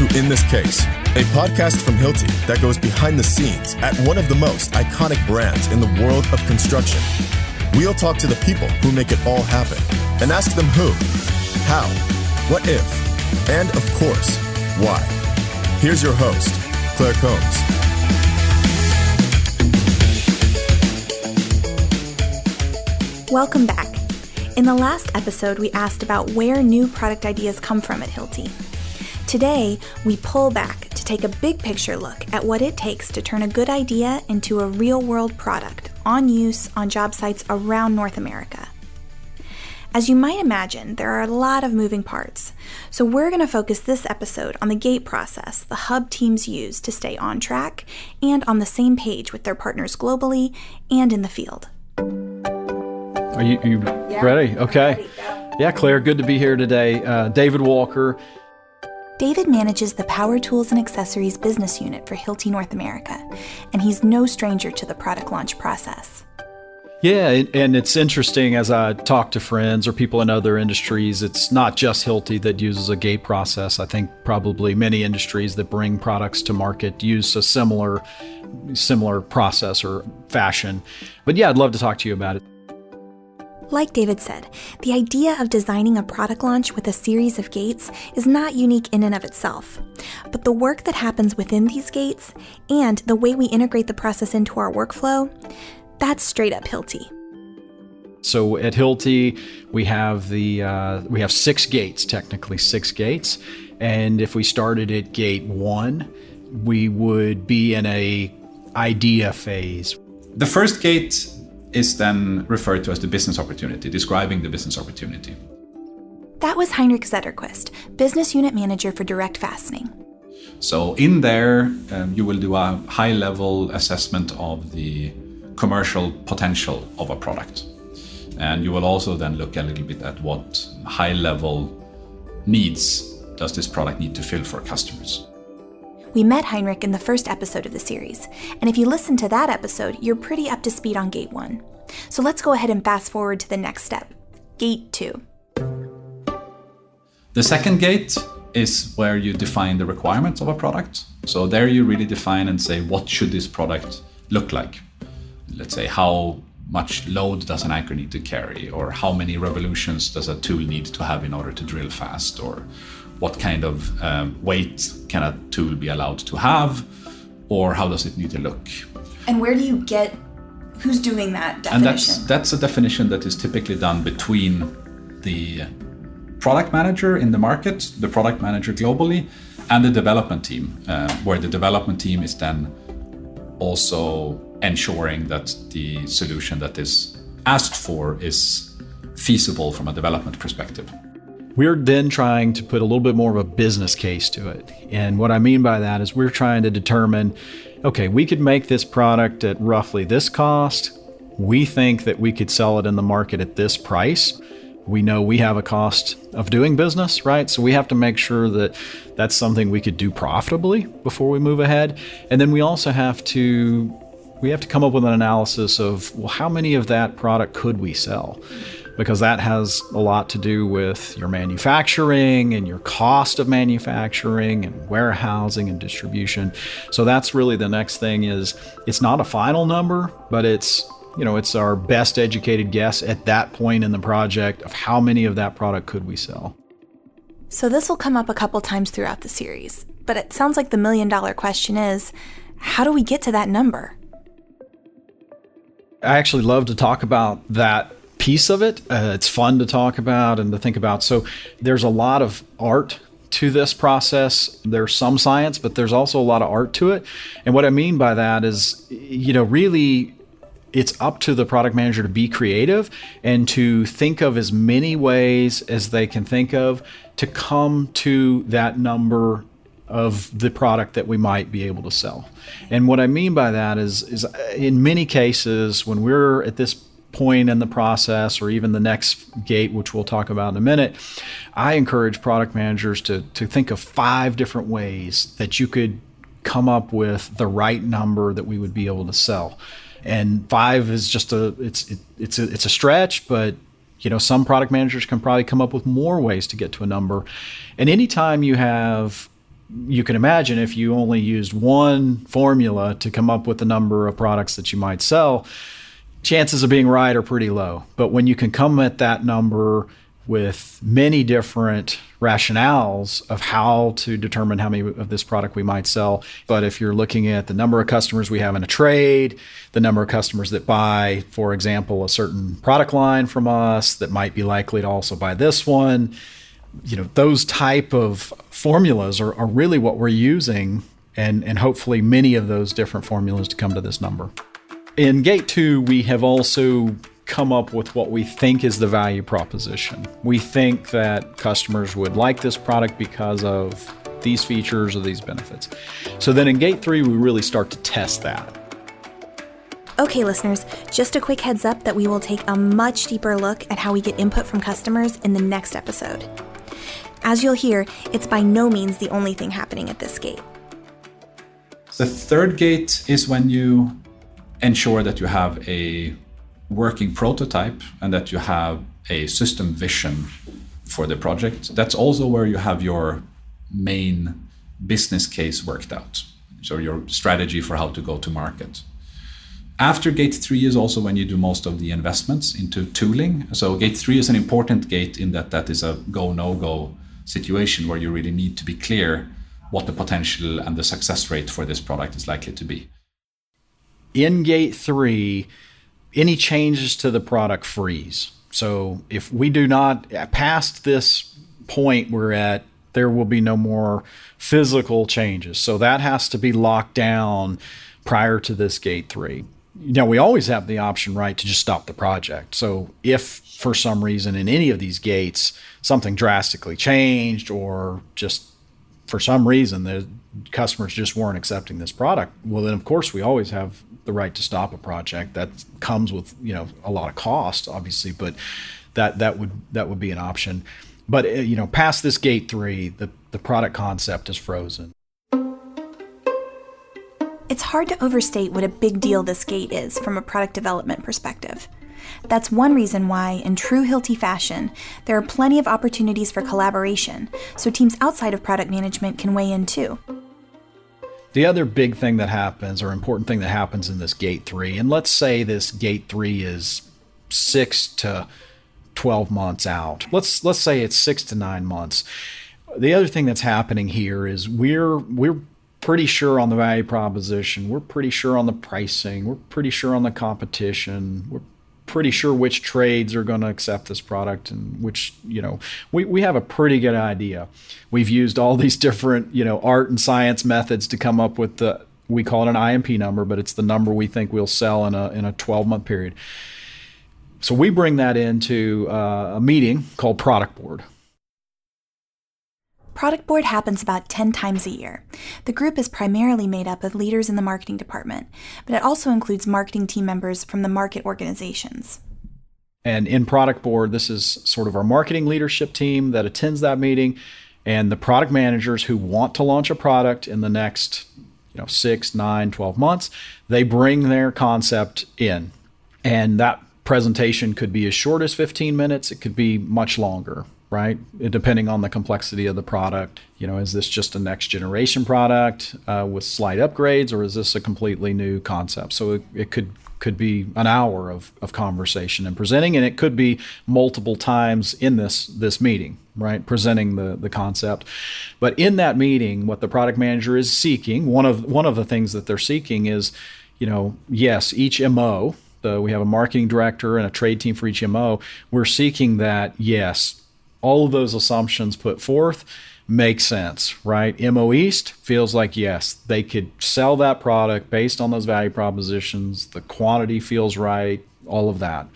to In This Case, a podcast from Hilti that goes behind the scenes at one of the most iconic brands in the world of construction. We'll talk to the people who make it all happen and ask them who, how, what if, and of course, why. Here's your host, Claire Combs. Welcome back. In the last episode, we asked about where new product ideas come from at Hilti. Today, we pull back to take a big picture look at what it takes to turn a good idea into a real world product on use on job sites around North America. As you might imagine, there are a lot of moving parts, so we're going to focus this episode on the gate process the hub teams use to stay on track and on the same page with their partners globally and in the field. Are you, you yeah. ready? Okay. Ready, yeah, Claire, good to be here today. Uh, David Walker. David manages the Power Tools and Accessories business unit for Hilti North America, and he's no stranger to the product launch process. Yeah, and it's interesting as I talk to friends or people in other industries, it's not just Hilti that uses a gate process. I think probably many industries that bring products to market use a similar similar process or fashion. But yeah, I'd love to talk to you about it. Like David said, the idea of designing a product launch with a series of gates is not unique in and of itself. But the work that happens within these gates and the way we integrate the process into our workflow, that's straight up Hilti. So at Hilti, we have the uh, we have six gates, technically six gates, and if we started at gate one, we would be in a idea phase. The first gate is then referred to as the business opportunity, describing the business opportunity. That was Heinrich Zetterquist, Business Unit Manager for Direct Fastening. So, in there, um, you will do a high level assessment of the commercial potential of a product. And you will also then look a little bit at what high level needs does this product need to fill for customers. We met Heinrich in the first episode of the series, and if you listen to that episode, you're pretty up to speed on Gate 1. So let's go ahead and fast forward to the next step Gate 2. The second gate is where you define the requirements of a product. So there you really define and say what should this product look like. Let's say how much load does an anchor need to carry or how many revolutions does a tool need to have in order to drill fast or what kind of um, weight can a tool be allowed to have, or how does it need to look? And where do you get who's doing that definition? And that's that's a definition that is typically done between the product manager in the market, the product manager globally, and the development team, uh, where the development team is then also ensuring that the solution that is asked for is feasible from a development perspective. We're then trying to put a little bit more of a business case to it. And what I mean by that is we're trying to determine okay, we could make this product at roughly this cost. We think that we could sell it in the market at this price. We know we have a cost of doing business, right? So we have to make sure that that's something we could do profitably before we move ahead. And then we also have to we have to come up with an analysis of well, how many of that product could we sell? Because that has a lot to do with your manufacturing and your cost of manufacturing and warehousing and distribution. So that's really the next thing is it's not a final number, but it's you know, it's our best educated guess at that point in the project of how many of that product could we sell. So this will come up a couple times throughout the series, but it sounds like the million dollar question is how do we get to that number? I actually love to talk about that piece of it. Uh, it's fun to talk about and to think about. So there's a lot of art to this process. There's some science, but there's also a lot of art to it. And what I mean by that is, you know, really it's up to the product manager to be creative and to think of as many ways as they can think of to come to that number of the product that we might be able to sell. And what I mean by that is is in many cases when we're at this point in the process or even the next gate, which we'll talk about in a minute, I encourage product managers to, to think of five different ways that you could come up with the right number that we would be able to sell. And five is just a it's it, it's a it's a stretch, but you know some product managers can probably come up with more ways to get to a number. And anytime you have you can imagine if you only used one formula to come up with the number of products that you might sell, chances of being right are pretty low. But when you can come at that number with many different rationales of how to determine how many of this product we might sell. But if you're looking at the number of customers we have in a trade, the number of customers that buy, for example, a certain product line from us that might be likely to also buy this one, you know, those type of formulas are, are really what we're using and, and hopefully many of those different formulas to come to this number. In Gate 2, we have also come up with what we think is the value proposition. We think that customers would like this product because of these features or these benefits. So then in Gate 3, we really start to test that. Okay, listeners, just a quick heads up that we will take a much deeper look at how we get input from customers in the next episode. As you'll hear, it's by no means the only thing happening at this gate. The third gate is when you ensure that you have a working prototype and that you have a system vision for the project. That's also where you have your main business case worked out. So your strategy for how to go to market. After gate three is also when you do most of the investments into tooling. So gate three is an important gate in that that is a go no go situation where you really need to be clear what the potential and the success rate for this product is likely to be. In gate three, any changes to the product freeze. So if we do not uh, past this point we're at, there will be no more physical changes. So that has to be locked down prior to this gate three. Now we always have the option, right, to just stop the project. So if for some reason in any of these gates something drastically changed or just for some reason the customers just weren't accepting this product, well then of course we always have the right to stop a project. That comes with you know a lot of cost, obviously, but that that would that would be an option. But uh, you know, past this gate three, the the product concept is frozen. It's hard to overstate what a big deal this gate is from a product development perspective. That's one reason why, in true Hilti fashion, there are plenty of opportunities for collaboration, so teams outside of product management can weigh in too. The other big thing that happens, or important thing that happens in this gate three, and let's say this gate three is six to 12 months out. Let's let's say it's six to nine months. The other thing that's happening here is we're we're pretty sure on the value proposition. We're pretty sure on the pricing. We're pretty sure on the competition. We're pretty sure which trades are going to accept this product and which you know we, we have a pretty good idea. We've used all these different you know art and science methods to come up with the we call it an imp number but it's the number we think we'll sell in a in a 12 month period. So we bring that into uh, a meeting called product board Product Board happens about 10 times a year. The group is primarily made up of leaders in the marketing department, but it also includes marketing team members from the market organizations. And in Product Board, this is sort of our marketing leadership team that attends that meeting and the product managers who want to launch a product in the next you know 6 9 12 months they bring their concept in and that presentation could be as short as 15 minutes it could be much longer right? Depending on the complexity of the product. You know, is this just a next generation product uh, with slight upgrades, or is this a completely new concept? So it, it could could be an hour of, of conversation and presenting, and it could be multiple times in this this meeting, right? Presenting the the concept. But in that meeting, what the product manager is seeking, one of one of the things that they're seeking is, you know, yes, each MO. The, we have a marketing director and a trade team for each MO. We're seeking that, yes, all of those assumptions put forth make sense, right? MO East feels like yes, they could sell that product based on those value propositions. The quantity feels right, all of that.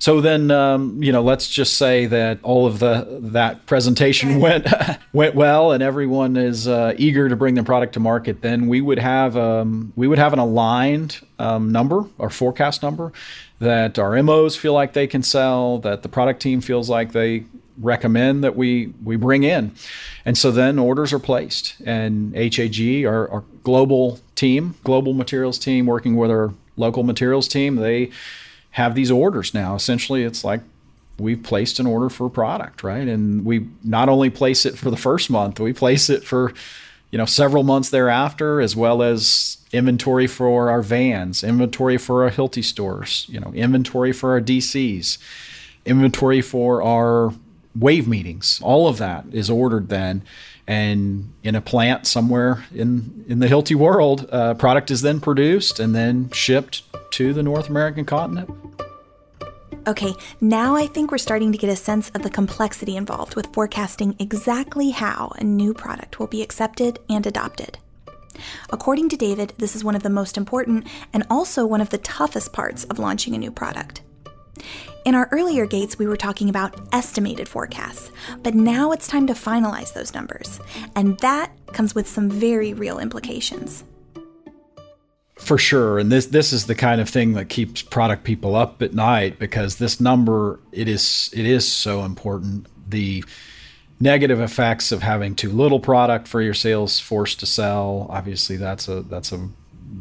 So then, um, you know, let's just say that all of the that presentation went went well, and everyone is uh, eager to bring the product to market. Then we would have um, we would have an aligned um, number or forecast number that our MOs feel like they can sell, that the product team feels like they recommend that we we bring in. And so then orders are placed, and HAG, our, our global team, global materials team, working with our local materials team, they have these orders now. Essentially, it's like we've placed an order for a product, right? And we not only place it for the first month, we place it for you know, several months thereafter, as well as inventory for our vans, inventory for our Hilti stores, you know, inventory for our DCs, inventory for our wave meetings. All of that is ordered then. And in a plant somewhere in, in the Hilti world, uh, product is then produced and then shipped to the North American continent. Okay, now I think we're starting to get a sense of the complexity involved with forecasting exactly how a new product will be accepted and adopted. According to David, this is one of the most important and also one of the toughest parts of launching a new product. In our earlier gates, we were talking about estimated forecasts, but now it's time to finalize those numbers, and that comes with some very real implications. For sure, and this this is the kind of thing that keeps product people up at night because this number it is it is so important. The negative effects of having too little product for your sales force to sell, obviously that's a that's a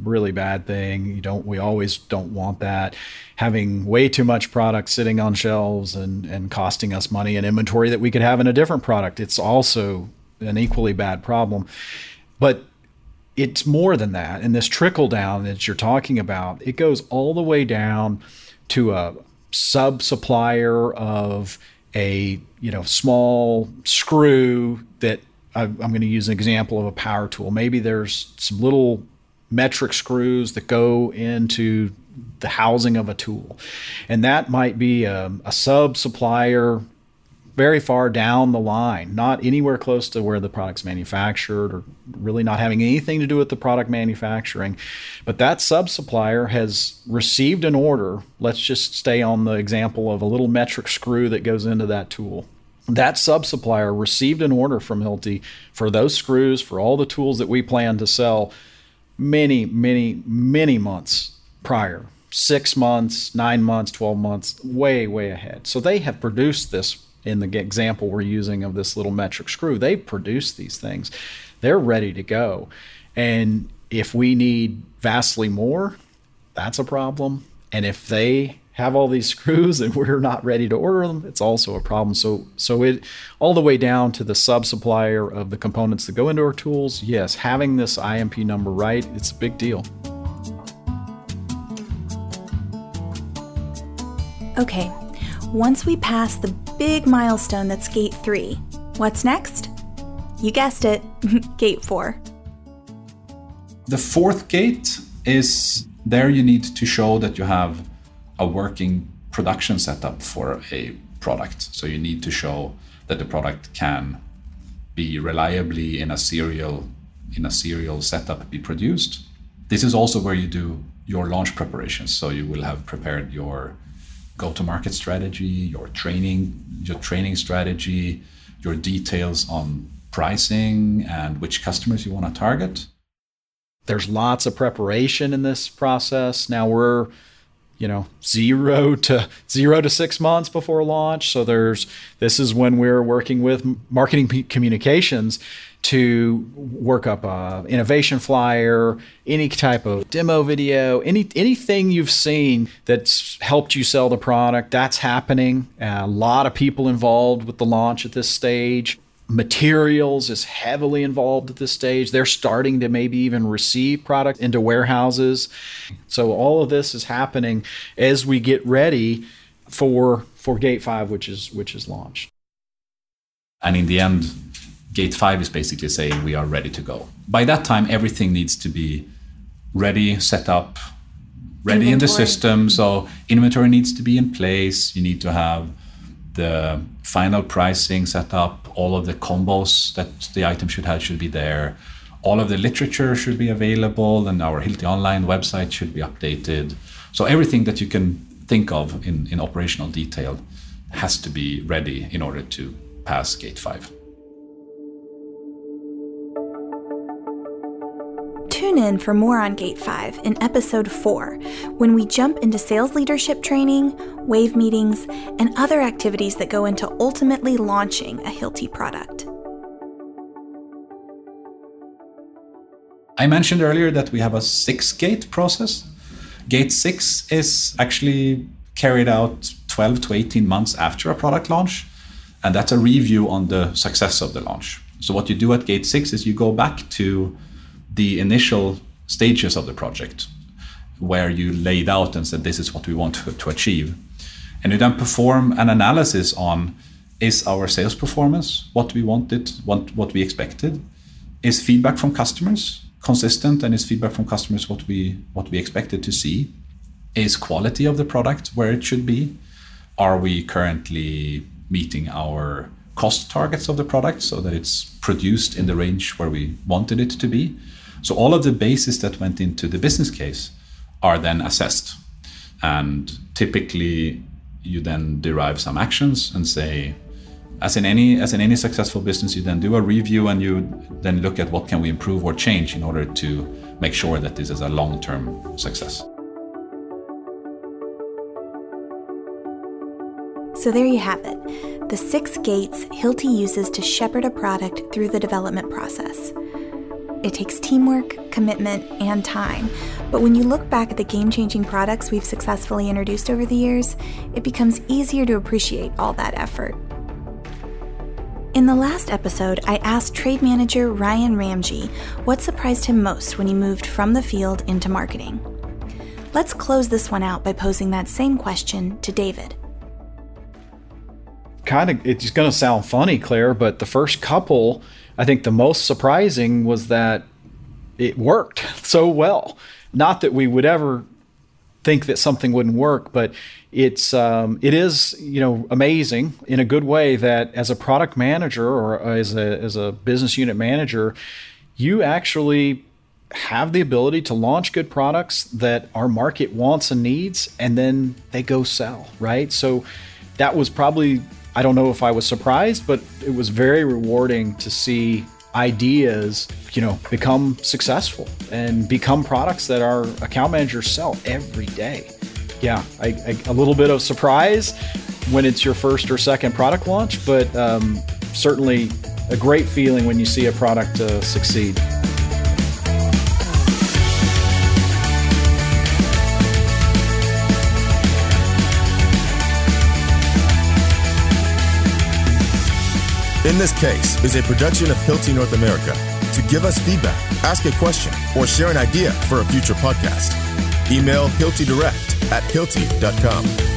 really bad thing. You don't we always don't want that. Having way too much product sitting on shelves and and costing us money and inventory that we could have in a different product. It's also an equally bad problem. But it's more than that. And this trickle down that you're talking about, it goes all the way down to a sub supplier of a you know small screw that I, I'm going to use an example of a power tool. Maybe there's some little metric screws that go into the housing of a tool, and that might be a, a sub supplier very far down the line, not anywhere close to where the product's manufactured or really not having anything to do with the product manufacturing. But that sub supplier has received an order. Let's just stay on the example of a little metric screw that goes into that tool. That sub supplier received an order from Hilti for those screws, for all the tools that we plan to sell many, many, many months prior six months, nine months, 12 months, way, way ahead. So they have produced this in the example we're using of this little metric screw, they produce these things. They're ready to go. And if we need vastly more, that's a problem. And if they have all these screws and we're not ready to order them, it's also a problem. So so it all the way down to the sub supplier of the components that go into our tools, yes, having this IMP number right, it's a big deal. Okay, once we pass the big milestone that's Gate 3, what's next? You guessed it, Gate 4. The fourth gate is there you need to show that you have a working production setup for a product. So you need to show that the product can be reliably in a serial in a serial setup be produced. This is also where you do your launch preparations. So you will have prepared your go-to-market strategy, your training, your training strategy, your details on pricing and which customers you want to target. There's lots of preparation in this process. Now we're you know zero to zero to six months before launch. So there's this is when we're working with marketing communications to work up a innovation flyer any type of demo video any anything you've seen that's helped you sell the product. That's happening. A lot of people involved with the launch at this stage materials is heavily involved at this stage. They're starting to maybe even receive product into warehouses. So all of this is happening as we get ready for for gate 5 which is which is launched. And in the end gate 5 is basically saying we are ready to go. By that time everything needs to be ready, set up, ready inventory. in the system. So inventory needs to be in place. You need to have the final pricing set up, all of the combos that the item should have should be there. All of the literature should be available, and our Hilti Online website should be updated. So everything that you can think of in, in operational detail has to be ready in order to pass Gate 5. Tune in for more on Gate 5 in Episode 4 when we jump into sales leadership training, wave meetings, and other activities that go into ultimately launching a Hilti product. I mentioned earlier that we have a six gate process. Gate 6 is actually carried out 12 to 18 months after a product launch, and that's a review on the success of the launch. So what you do at gate six is you go back to the initial stages of the project where you laid out and said this is what we want to, to achieve. And you then perform an analysis on is our sales performance what we wanted, what, what we expected? Is feedback from customers consistent and is feedback from customers what we what we expected to see? Is quality of the product where it should be? Are we currently meeting our cost targets of the product so that it's produced in the range where we wanted it to be? So all of the bases that went into the business case are then assessed. And typically you then derive some actions and say, as in any as in any successful business, you then do a review and you then look at what can we improve or change in order to make sure that this is a long-term success. So there you have it. The six gates Hilti uses to shepherd a product through the development process. It takes teamwork, commitment, and time. But when you look back at the game changing products we've successfully introduced over the years, it becomes easier to appreciate all that effort. In the last episode, I asked trade manager Ryan Ramji what surprised him most when he moved from the field into marketing. Let's close this one out by posing that same question to David. Kind of, it's going to sound funny, Claire, but the first couple, I think the most surprising was that it worked so well. Not that we would ever think that something wouldn't work, but it's um, it is you know amazing in a good way that as a product manager or as a as a business unit manager, you actually have the ability to launch good products that our market wants and needs, and then they go sell right. So that was probably I don't know if I was surprised, but it was very rewarding to see ideas, you know, become successful and become products that our account managers sell every day yeah, I, I, a little bit of surprise when it's your first or second product launch, but um, certainly a great feeling when you see a product uh, succeed. In this case is a production of Hilti North America. To give us feedback, ask a question, or share an idea for a future podcast, email Hilti Direct at hilti.com.